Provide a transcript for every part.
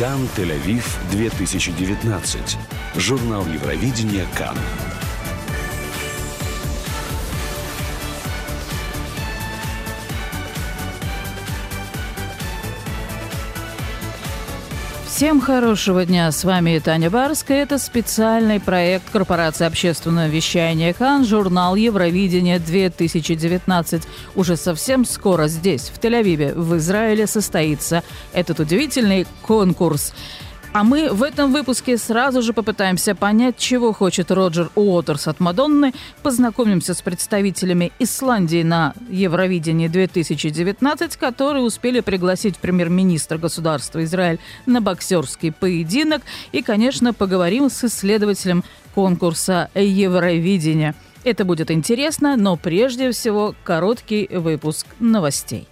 Кан Тель-Авив 2019. Журнал Евровидения Кан. Всем хорошего дня. С вами Таня Барская. Это специальный проект корпорации общественного вещания КАН, журнал Евровидение 2019. Уже совсем скоро здесь, в Тель-Авиве, в Израиле, состоится этот удивительный конкурс. А мы в этом выпуске сразу же попытаемся понять, чего хочет Роджер Уотерс от Мадонны, познакомимся с представителями Исландии на Евровидении 2019, которые успели пригласить премьер-министра государства Израиль на боксерский поединок, и, конечно, поговорим с исследователем конкурса Евровидения. Это будет интересно, но прежде всего короткий выпуск новостей.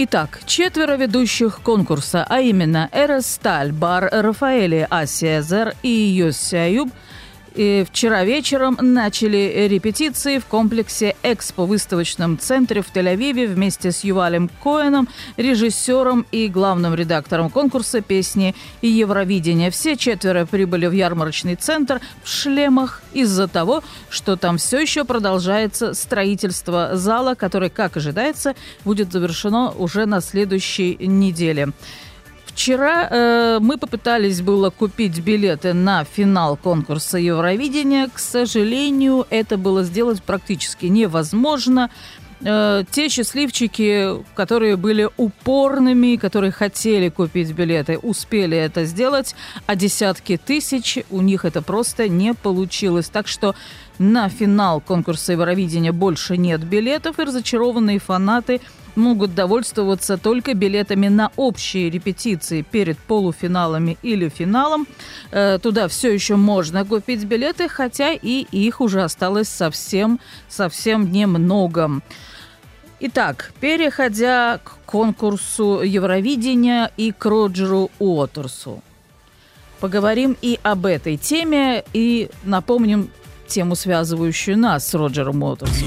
Итак, четверо ведущих конкурса, а именно Эрес Сталь, Бар Рафаэли, Асия Зер и Йоси Аюб – и вчера вечером начали репетиции в комплексе «Экспо» выставочном центре в Тель-Авиве вместе с Ювалем Коэном, режиссером и главным редактором конкурса песни и Евровидения. Все четверо прибыли в ярмарочный центр в шлемах из-за того, что там все еще продолжается строительство зала, который, как ожидается, будет завершено уже на следующей неделе. Вчера э, мы попытались было купить билеты на финал конкурса Евровидения. К сожалению, это было сделать практически невозможно. Э, те счастливчики, которые были упорными, которые хотели купить билеты, успели это сделать, а десятки тысяч у них это просто не получилось. Так что на финал конкурса Евровидения больше нет билетов, и разочарованные фанаты – могут довольствоваться только билетами на общие репетиции перед полуфиналами или финалом. Э, туда все еще можно купить билеты, хотя и их уже осталось совсем, совсем немного. Итак, переходя к конкурсу Евровидения и к Роджеру Уотерсу. Поговорим и об этой теме, и напомним тему, связывающую нас с Роджером Уотерсом.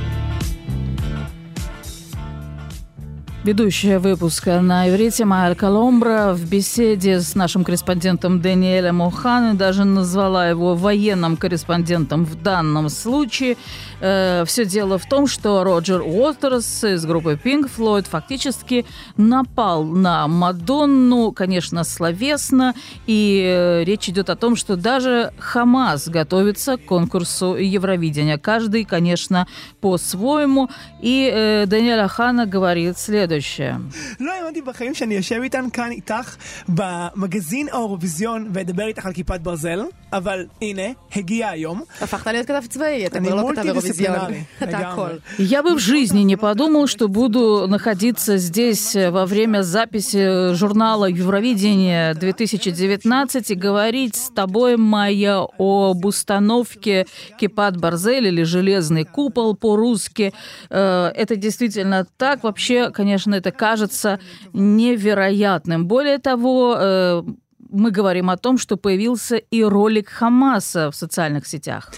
Ведущая выпуска на иврите Майя Коломбра в беседе с нашим корреспондентом Даниэлем Оханой даже назвала его военным корреспондентом в данном случае. Э, все дело в том, что Роджер Уотерс из группы Pink Floyd фактически напал на Мадонну, конечно, словесно, и э, речь идет о том, что даже Хамас готовится к конкурсу Евровидения. Каждый, конечно, по-своему. И э, Даниэль Ахана говорит следующее следующее. לא האמנתי בחיים שאני יושב איתן כאן איתך במגזין האירוויזיון ואדבר איתך על כיפת ברזל, אבל הנה, הגיע היום. הפכת להיות כתב צבאי, אתה כבר לא כתב אירוויזיון, אתה הכל. Я бы в жизни не подумал, что буду находиться здесь во время записи журнала Евровидение 2019 и говорить с тобой, Майя, об установке Кипат Барзель или Железный купол по-русски. Это действительно так. Вообще, конечно, конечно, это кажется невероятным. Более того, э, мы говорим о том, что появился и ролик Хамаса в социальных сетях.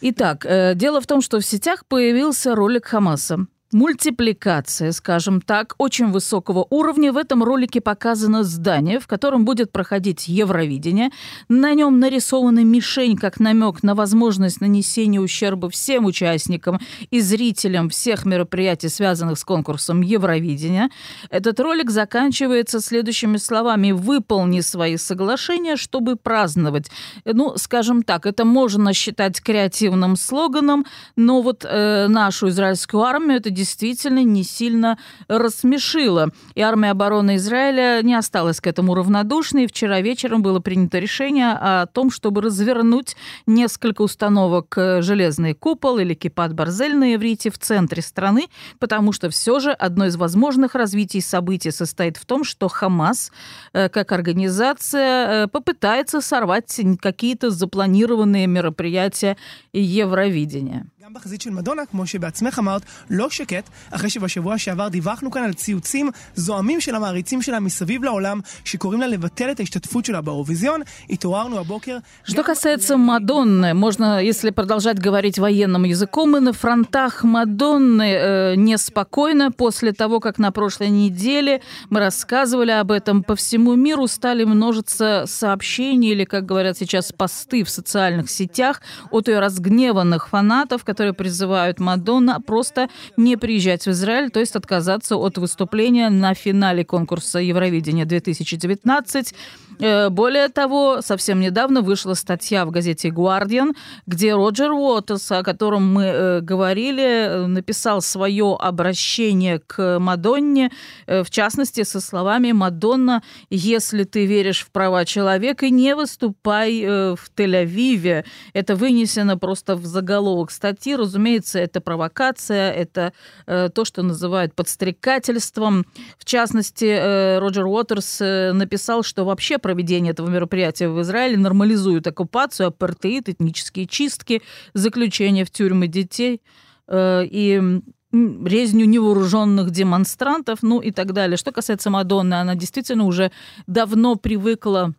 Итак, э, дело в том, что в сетях появился ролик Хамаса. Мультипликация, скажем так, очень высокого уровня. В этом ролике показано здание, в котором будет проходить Евровидение. На нем нарисована мишень как намек на возможность нанесения ущерба всем участникам и зрителям всех мероприятий, связанных с конкурсом Евровидения. Этот ролик заканчивается следующими словами «Выполни свои соглашения, чтобы праздновать». Ну, скажем так, это можно считать креативным слоганом, но вот э, нашу израильскую армию это действительно не сильно рассмешило. И армия обороны Израиля не осталась к этому равнодушной. Вчера вечером было принято решение о том, чтобы развернуть несколько установок э, «Железный купол» или «Кипат Барзель» на иврите в центре страны, потому что все же одно из возможных развитий событий состоит в том, что Хамас, э, как организация, э, попытается сорвать какие-то запланированные мероприятия Евровидения. גם בחזית של מדונה, כמו שבעצמך אמרת, לא שקט, אחרי שבשבוע שעבר דיווחנו כאן על ציוצים זועמים של המעריצים שלה מסביב לעולם, שקוראים לה לבטל את ההשתתפות שלה באירוויזיון. התעוררנו הבוקר... Что касается Мадонны, можно, если продолжать говорить военным языком, и на фронтах Мадонны э, неспокойно после того, как на прошлой неделе мы рассказывали об этом по всему миру, стали множиться сообщения или, как говорят сейчас, посты в социальных сетях от ее разгневанных фанатов, которые которые призывают Мадонна просто не приезжать в Израиль, то есть отказаться от выступления на финале конкурса Евровидения 2019 Э, более того, совсем недавно вышла статья в газете «Гвардиан», где Роджер Уотерс, о котором мы э, говорили, э, написал свое обращение к Мадонне, в частности, со словами «Мадонна, если ты веришь в права человека, не выступай в Тель-Авиве». Это вынесено просто в заголовок статьи. Разумеется, это провокация, это то, что называют подстрекательством. В частности, Роджер Уотерс написал, что вообще проведение этого мероприятия в Израиле нормализует оккупацию, апартеид, этнические чистки, заключение в тюрьмы детей э, и резню невооруженных демонстрантов, ну и так далее. Что касается Мадонны, она действительно уже давно привыкла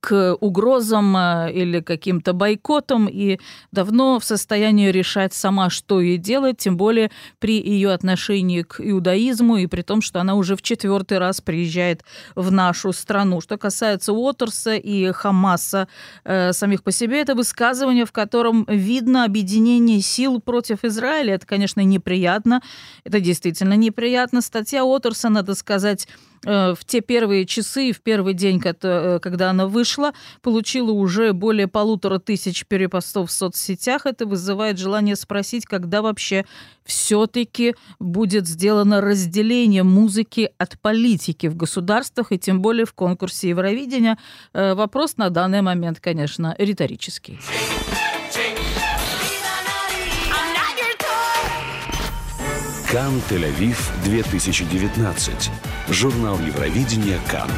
к угрозам э, или каким-то бойкотам и давно в состоянии решать сама, что ей делать, тем более при ее отношении к иудаизму и при том, что она уже в четвертый раз приезжает в нашу страну. Что касается Уотерса и Хамаса э, самих по себе, это высказывание, в котором видно объединение сил против Израиля. Это, конечно, неприятно. Это действительно неприятно. Статья Уотерса, надо сказать, в те первые часы, в первый день, э, когда она вышла, получила уже более полутора тысяч перепостов в соцсетях. Это вызывает желание спросить, когда вообще все-таки будет сделано разделение музыки от политики в государствах и тем более в конкурсе Евровидения. Э, вопрос на данный момент, конечно, риторический. Кан Тель-Авив 2019. Журнал Евровидения Кан.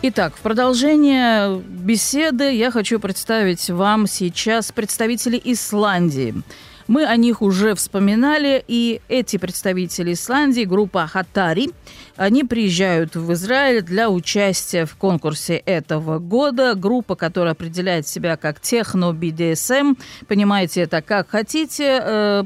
Итак, в продолжение беседы я хочу представить вам сейчас представителей Исландии. Мы о них уже вспоминали, и эти представители Исландии, группа Хатари, они приезжают в Израиль для участия в конкурсе этого года. Группа, которая определяет себя как техно-BDSM. Понимаете это как хотите. Э,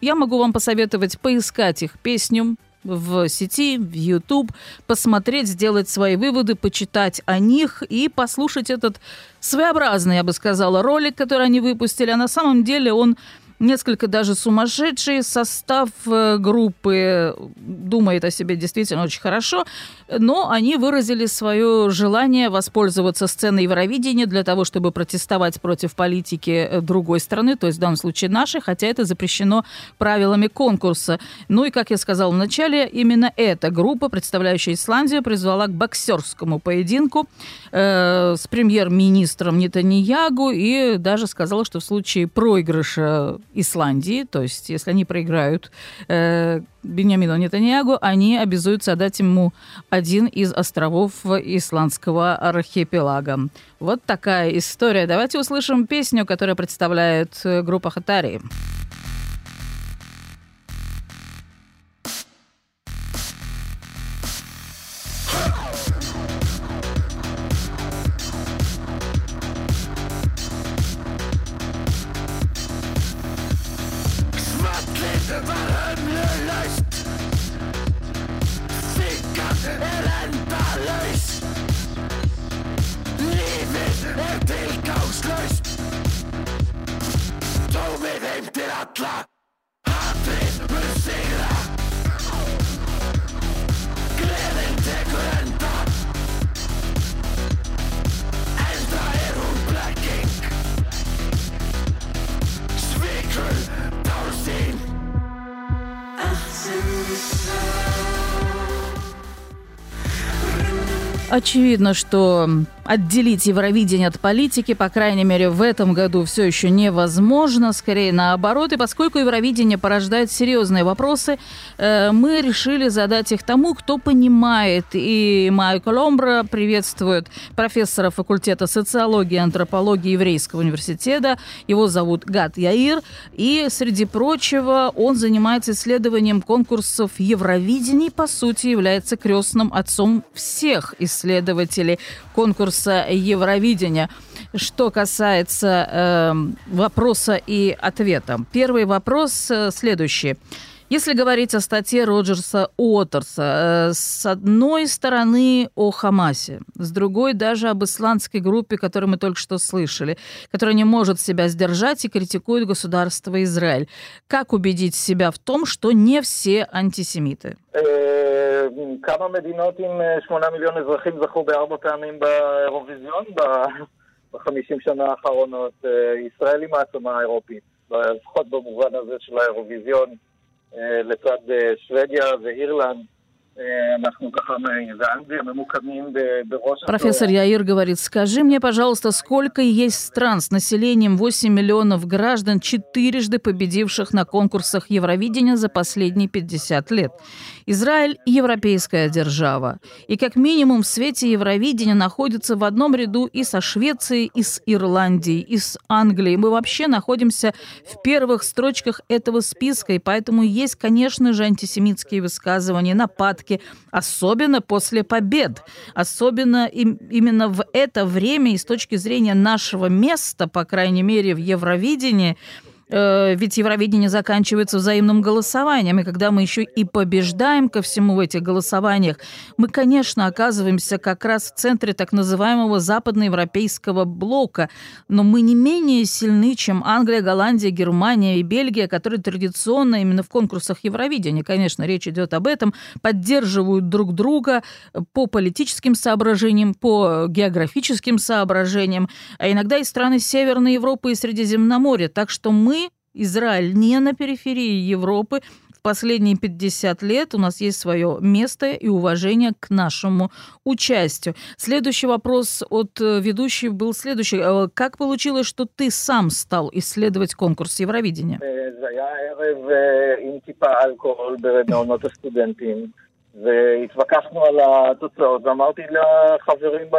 я могу вам посоветовать поискать их песню в сети, в YouTube, посмотреть, сделать свои выводы, почитать о них и послушать этот своеобразный, я бы сказала, ролик, который они выпустили. А на самом деле он несколько даже сумасшедший. Состав э, группы думает о себе действительно очень хорошо, но они выразили свое желание воспользоваться сценой Евровидения для того, чтобы протестовать против политики э, другой страны, то есть в данном случае нашей, хотя это запрещено правилами конкурса. Ну и, как я сказала в начале, именно эта группа, представляющая Исландию, призвала к боксерскому поединку э, с премьер-министром Нетаньягу и даже сказала, что в случае проигрыша Исландии, то есть если они проиграют э, Беньямину Нетаньягу, они обязуются отдать ему один из островов исландского архипелага. Вот такая история. Давайте услышим песню, которая представляет э, группа Хатари. Очевидно, что отделить Евровидение от политики, по крайней мере, в этом году все еще невозможно, скорее наоборот. И поскольку Евровидение порождает серьезные вопросы, э, мы решили задать их тому, кто понимает. И Майкл Омбра приветствует профессора факультета социологии и антропологии Еврейского университета. Его зовут Гад Яир. И, среди прочего, он занимается исследованием конкурсов Евровидения и, по сути, является крестным отцом всех исследователей конкурса Евровидения. Что касается э, вопроса и ответа. Первый вопрос э, следующий. Если говорить о статье Роджерса Уотерса, э, с одной стороны о Хамасе, с другой даже об исландской группе, которую мы только что слышали, которая не может себя сдержать и критикует государство Израиль. Как убедить себя в том, что не все антисемиты? כמה מדינות עם שמונה מיליון אזרחים זכו בארבע פעמים באירוויזיון בחמישים שנה האחרונות. ישראל היא מעצמה אירופית, לפחות במובן הזה של האירוויזיון. לצד שוודיה ואירלנד. אנחנו ככה, ואנגליה ממוקמים בראש... Профессор Яир говорит, скажи мне, пожалуйста, сколько есть стран с населением 8 миллионов граждан, четырежды победивших на конкурсах Евровидения за последние 50 лет? Израиль – европейская держава. И как минимум в свете Евровидения находится в одном ряду и со Швецией, и с Ирландией, и с Англией. Мы вообще находимся в первых строчках этого списка, и поэтому есть, конечно же, антисемитские высказывания, нападки, особенно после побед. Особенно им, именно в это время и с точки зрения нашего места, по крайней мере, в Евровидении – Э, ведь Евровидение заканчивается взаимным голосованием, и когда мы еще и побеждаем ко всему в этих голосованиях, мы, конечно, оказываемся как раз в центре так называемого западноевропейского блока, но мы не менее сильны, чем Англия, Голландия, Германия и Бельгия, которые традиционно именно в конкурсах Евровидения, конечно, речь идет об этом, поддерживают друг друга по политическим соображениям, по географическим соображениям, а иногда и страны Северной Европы и Средиземноморья. Так что мы Израиль не на периферии Европы. В последние 50 лет у нас есть свое место и уважение к нашему участию. Следующий вопрос от э, ведущей был следующий. Э, как получилось, что ты сам стал исследовать конкурс Евровидения? והתווכחנו על התוצאות, ואמרתי לחברים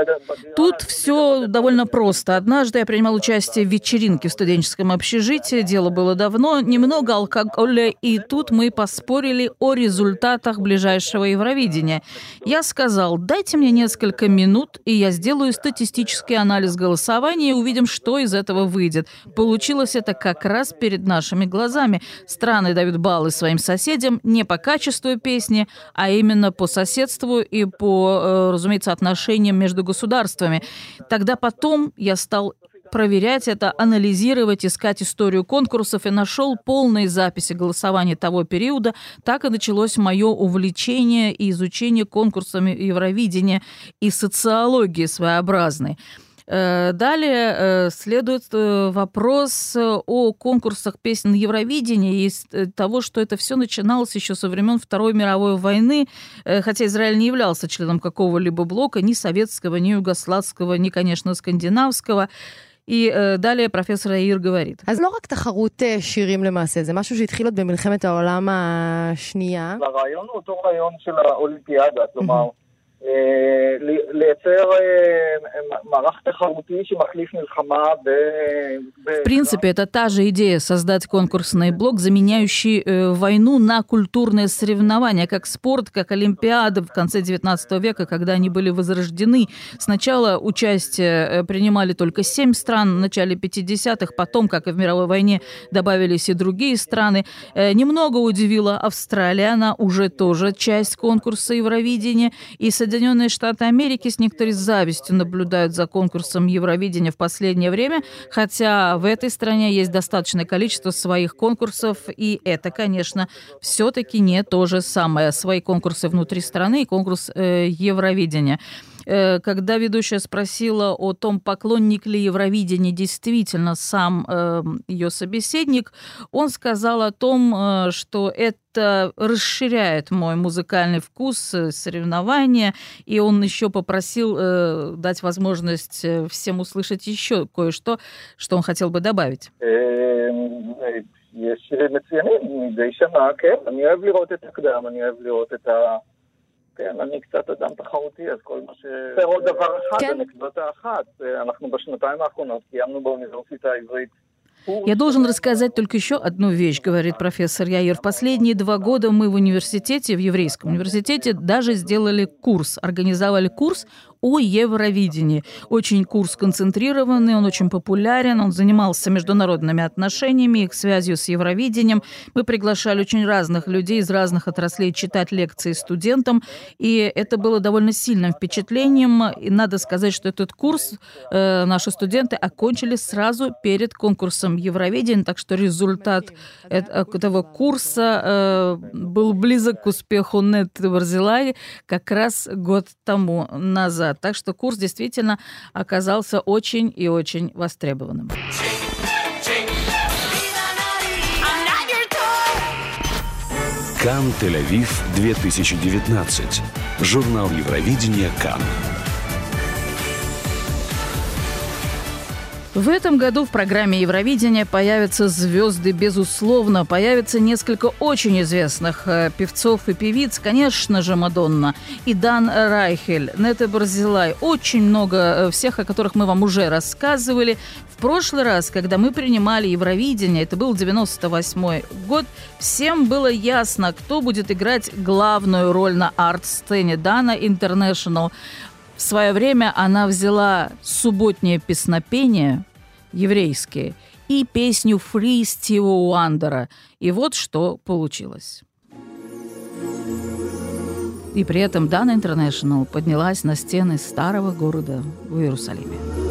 Тут все довольно просто. Однажды я принимал участие в вечеринке в студенческом общежитии. Дело было давно, немного алкоголя, и тут мы поспорили о результатах ближайшего Евровидения. Я сказал, дайте мне несколько минут, и я сделаю статистический анализ голосования, и увидим, что из этого выйдет. Получилось это как раз перед нашими глазами. Страны дают баллы своим соседям не по качеству песни, а именно именно по соседству и по, э, разумеется, отношениям между государствами. Тогда потом я стал проверять это, анализировать, искать историю конкурсов и нашел полные записи голосования того периода. Так и началось мое увлечение и изучение конкурсами Евровидения и социологии своеобразной. Э, далее э, следует э, вопрос о конкурсах песен Евровидения и того, что это все начиналось еще со времен Второй мировой войны, хотя Израиль не являлся членом какого-либо блока, ни советского, ни югославского, ни, конечно, скандинавского. И э, далее профессор Аир говорит. אז לא רק תחרות שירים למעשה, זה משהו שהתחיל עוד במלחמת העולם השנייה. הרעיון הוא אותו רעיון של האולימפיאדה, כלומר... לייצר מערך תחרותי שמחליף מלחמה ב... В принципе, это та же идея создать конкурсный блок, заменяющий э, войну на культурные соревнования, как спорт, как Олимпиады в конце XIX века, когда они были возрождены. Сначала участие э, принимали только семь стран в начале 50-х, потом, как и в мировой войне, добавились и другие страны. Э, немного удивила Австралия, она уже тоже часть конкурса Евровидения, и содержит Соединенные Штаты Америки с некоторой завистью наблюдают за конкурсом Евровидения в последнее время, хотя в этой стране есть достаточное количество своих конкурсов, и это, конечно, все-таки не то же самое. Свои конкурсы внутри страны и конкурс э, Евровидения. Э, когда ведущая спросила о том, поклонник ли Евровидения действительно сам э, ее собеседник, он сказал о том, э, что это расширяет мой музыкальный вкус, соревнования, и он еще попросил э, дать возможность всем услышать еще кое-что, что он хотел бы добавить. יש מצוינים מדי שנה, כן, אני אוהב לראות את הקדם, אני אוהב לראות את ה... כן, אני קצת אדם תחרותי, אז כל מה ש... עוד דבר אחד, כן. אנקדוטה אחת. אנחנו בשנתיים האחרונות קיימנו באוניברסיטה העברית Я должен рассказать только еще одну вещь, говорит профессор Яир. В последние два года мы в университете, в еврейском университете, даже сделали курс, организовали курс о Евровидении. Очень курс концентрированный, он очень популярен, он занимался международными отношениями, их связью с Евровидением. Мы приглашали очень разных людей из разных отраслей читать лекции студентам, и это было довольно сильным впечатлением. И надо сказать, что этот курс э, наши студенты окончили сразу перед конкурсом Евровидения, так что результат этого курса э, был близок к успеху Нет Барзилай как раз год тому назад. Так что курс действительно оказался очень и очень востребованным. Кан Тель-Авив 2019. Журнал Евровидения Кан. В этом году в программе Евровидения появятся звезды, безусловно. Появится несколько очень известных э, певцов и певиц. Конечно же, Мадонна, и Дан Райхель, Нета Барзилай. Очень много э, всех, о которых мы вам уже рассказывали. В прошлый раз, когда мы принимали Евровидение, это был 98 год, всем было ясно, кто будет играть главную роль на арт-сцене Дана Интернешнл. В свое время она взяла субботнее песнопение, еврейские, и песню «Free» Стива Уандера. И вот что получилось. И при этом Dana International поднялась на стены старого города в Иерусалиме.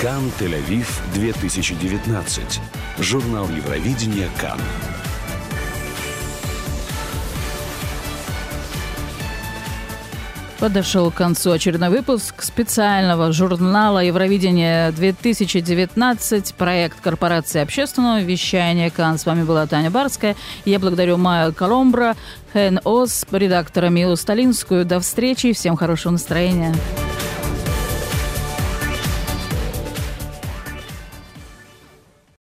Кан Тель-Авив 2019. Журнал Евровидения Кан. Подошел к концу очередной выпуск специального журнала Евровидения 2019, проект корпорации общественного вещания КАН. С вами была Таня Барская. Я благодарю Майя Коломбра, Хэн Ос, редактора Милу Сталинскую. До встречи, всем хорошего настроения.